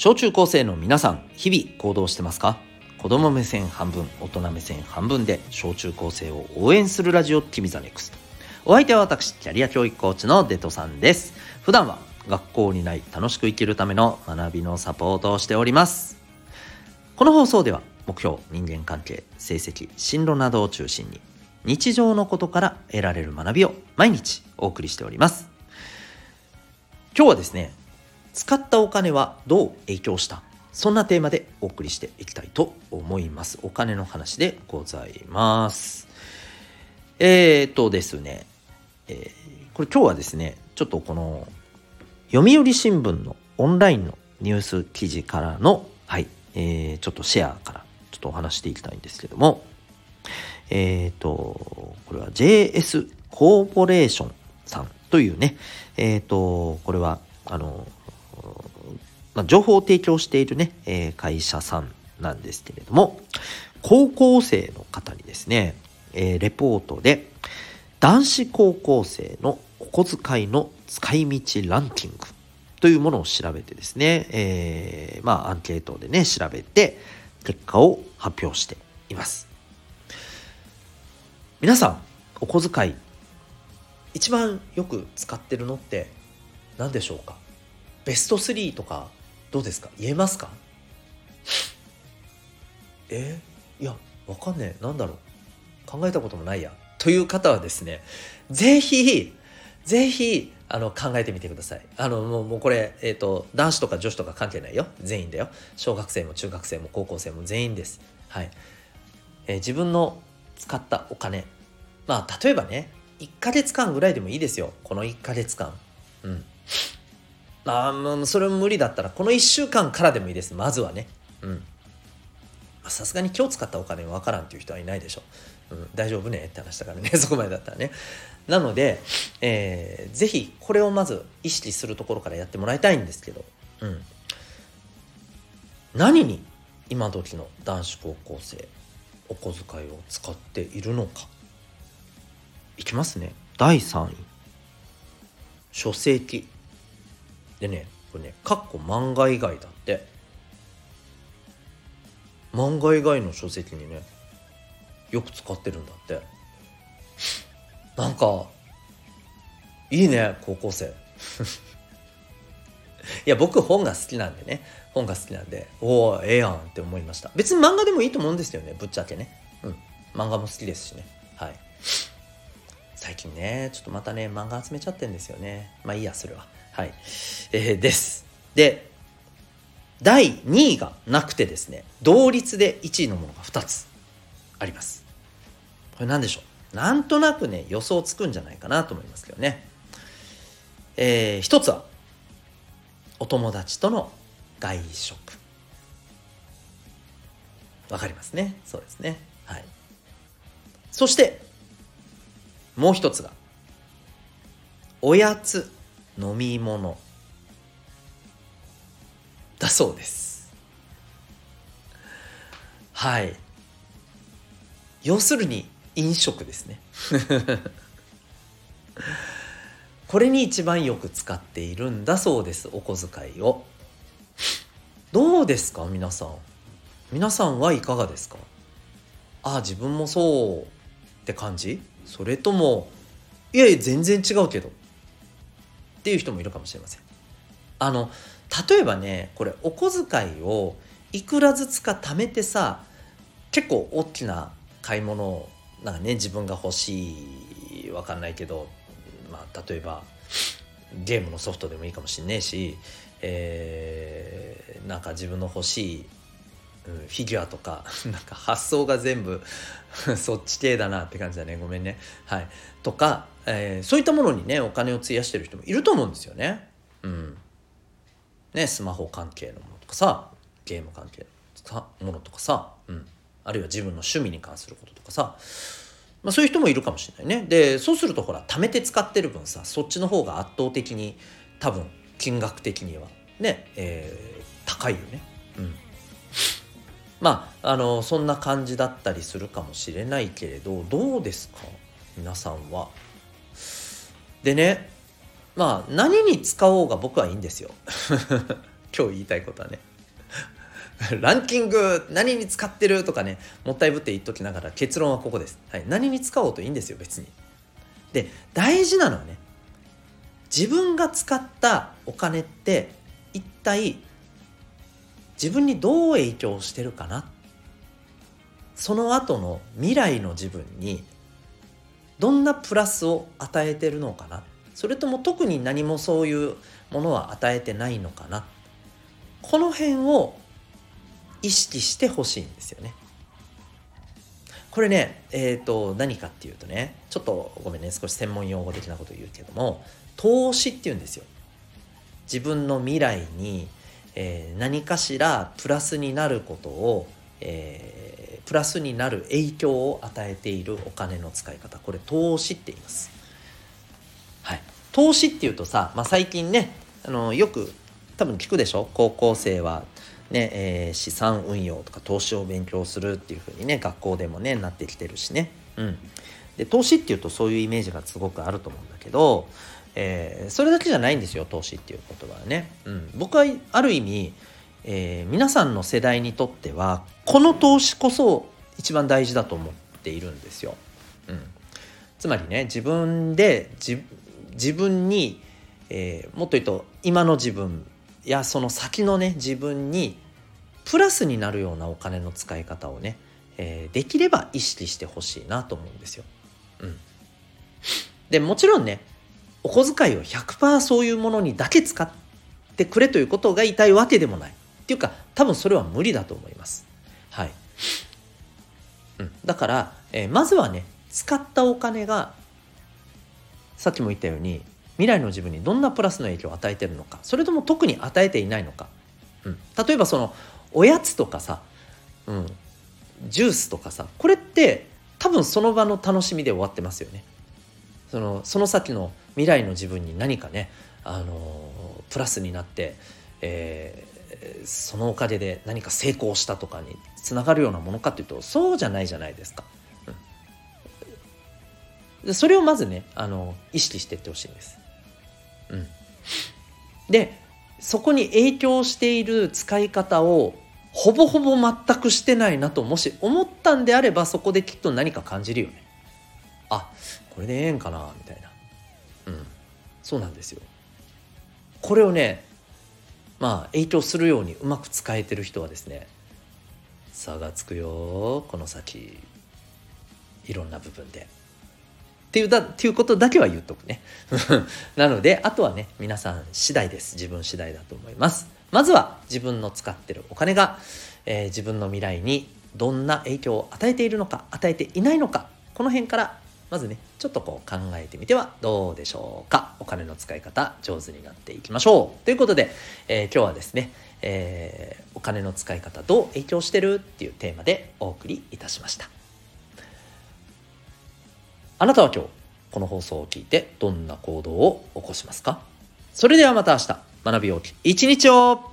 小中高生の皆さん日々行動してますか？子供目線半分大人目線半分で小中高生を応援するラジオティミザネクス。トお相手は私キャリア教育コーチのデトさんです。普段は学校にない楽しく生きるための学びのサポートをしております。この放送では目標人間関係成績進路などを中心に日常のことから得られる学びを毎日お送りしております。今日はですね使ったお金はどう影響した？そんなテーマでお送りしていきたいと思います。お金の話でございます。えー、っとですね、えー、これ今日はですねちょっとこの読売新聞のオンラインのニュース記事からのはい、えー、ちょっとシェアからちょっとお話していきたいんですけども。えっ、とこれは JS コーポレーションさんというね。えっ、とこれはあのまあ、情報を提供しているね、えー、会社さんなんですけれども、高校生の方にですね、えー、レポートで、男子高校生のお小遣いの使い道ランキングというものを調べてですね、えー、まあアンケートでね、調べて結果を発表しています。皆さん、お小遣い、一番よく使ってるのって何でしょうか？ベスト3とかどうですか？言えますか？え？いやわかんねえ。なんだろう。考えたこともないや。という方はですねぜひぜひあの考えてみてください。あのもうもうこれ、えーと、男子とか女子とか関係ないよ。全員だよ。小学生も中学生も高校生も全員です。はい、えー、自分の使ったお金。まあ例えばね1ヶ月間ぐらいでもいいですよ。この1ヶ月間。うん。ああそれも無理だったらこの1週間からでもいいです。まずはね。うん。さすがに今日使ったお金わからんっていう人はいないでしょ、う。ん、大丈夫ね？って話だからね。そこまでだったらね。なので、えー、ぜひこれをまず意識するところからやってもらいたいんですけど、うん、何に今時の男子高校生お小遣いを使っているのか。いきますね。第3位。書籍。でねこれねかっこ漫画以外だって。漫画以外の書籍にねよく使ってるんだって。なんかいいね高校生。いや僕本が好きなんでね。本が好きなんでおおええやんって思いました。別に漫画でもいいと思うんですよねぶっちゃけね。うん。漫画も好きですしね。はい。最近ねちょっとまたね漫画集めちゃってんですよね。まあいいやそれは。はい。えー、です。で、第2位がなくてですね、同率で1位のものが2つあります。これ何でしょう？なんとなくね、予想つくんじゃないかなと思いますけどね。えー、一つは、お友達との外食。わかりますね？そうですね。はい。そして、もう一つが、おやつ飲み物。だそうです。はい。要するに飲食ですね。これに一番よく使っているんだそうですお小遣いを。どうですか皆さん？皆さんはいかがですか？ああ自分もそうって感じ？それともいやいや全然違うけど。っていう人もいるかもしれません。あの例えばねこれお小遣いをいくらずつか貯めてさ結構大きな買い物をなんかね自分が欲しいわかんないけど、まあ、例えばゲームのソフトでもいいかもしんねえし、えー、なんか自分の欲しいフィギュアとか なんか発想が全部 そっち系だなって感じだね。ごめんね。はい。とか、えー、そういったものにねお金を費やしてる人もいると思うんですよね。うん。ねスマホ関係のものとかさゲーム関係のものとかさ、うん、あるいは自分の趣味に関することとかさまあ、そういう人もいるかもしれないね。でそうするとほら貯めて使ってる分さそっちの方が圧倒的に多分金額的にはね、えー、高いよね。うん。まああのそんな感じだったりするかもしれないけれどどうですか？皆さんは。でねまあ何に使おうが僕はいいんですよ。今日言いたいことはね ランキング何に使ってるとかねもったいぶって言っときながら結論はここです、はい、何に使おうといいんですよ別にで大事なのはね自分が使ったお金って一体自分にどう影響してるかな？その後の未来の自分にどんなプラスを与えてるのかな？それとも特に何もそういうものは与えてないのかな？この辺を意識してほしいんですよね。これね、えっ、ー、と、何かっていうとね、ちょっとごめんね、少し専門用語的なこと言うけども、投資っていうんですよ。自分の未来に、えー、何かしらプラスになることを、えー、プラスになる影響を与えているお金の使い方。これ投資って言います。はい。投資っていうとさ、まあ、最近ね、あの、よく多分聞くでしょ？高校生はね、えー、資産運用とか投資を勉強するっていうふうにね学校でもねなってきてるしね、うん、で投資っていうとそういうイメージがすごくあると思うんだけど、えー、それだけじゃないんですよ投資っていう言葉はね、うん、僕はある意味、えー、皆さんの世代にとってはこの投資こそ一番大事だと思っているんですよ、うん、つまりね自分で自分に、えー、もっと言うと今の自分やその先のね自分にプラスになるようなお金の使い方をね、えー、できれば意識してほしいなと思うんですよ。うん、でもちろんねお小遣いを100%そういうものにだけ使ってくれということが言いたいわけでもない。っていうか多分それは無理だと思います。はい。うん、だから、えー、まずはね使ったお金がさっきも言ったように未来の自分にどんなプラスの影響を与えてるのかそれとも特に与えていないのか、うん、例えばそのおやつとかさ、うん、ジュースとかさこれって多分その場の楽しみで終わってますよね。そのその先の未来の自分に何かね、あのプラスになって、えー、そのおかげで何か成功したとかにつながるようなものかというとそうじゃないじゃないですか。うん、それをまずねあの意識していってほしいんです。うん、でそこに影響している使い方をほぼほぼ全くしてないなともし思ったんであればそこできっと何か感じるよね。あこれでええんかなみたいな。うん。そうなんですよ。これをねまあ影響するようにうまく使えてる人はですね差がつくよこの先。いろんな部分で。っていうだっていうことだけは言っとくね。なのであとはね皆さん次第です。自分次第だと思います。まずは自分の使ってるお金が、えー、自分の未来にどんな影響を与えているのか与えていないのかこの辺からまずねちょっとこう考えてみてはどうでしょうか。お金の使い方上手になっていきましょう。ということで、えー、今日はですね、えー、お金の使い方どう影響してるっていうテーマでお送りいたしました。あなたは今日この放送を聞いてどんな行動を起こしますか？それではまた明日。学びようき一日を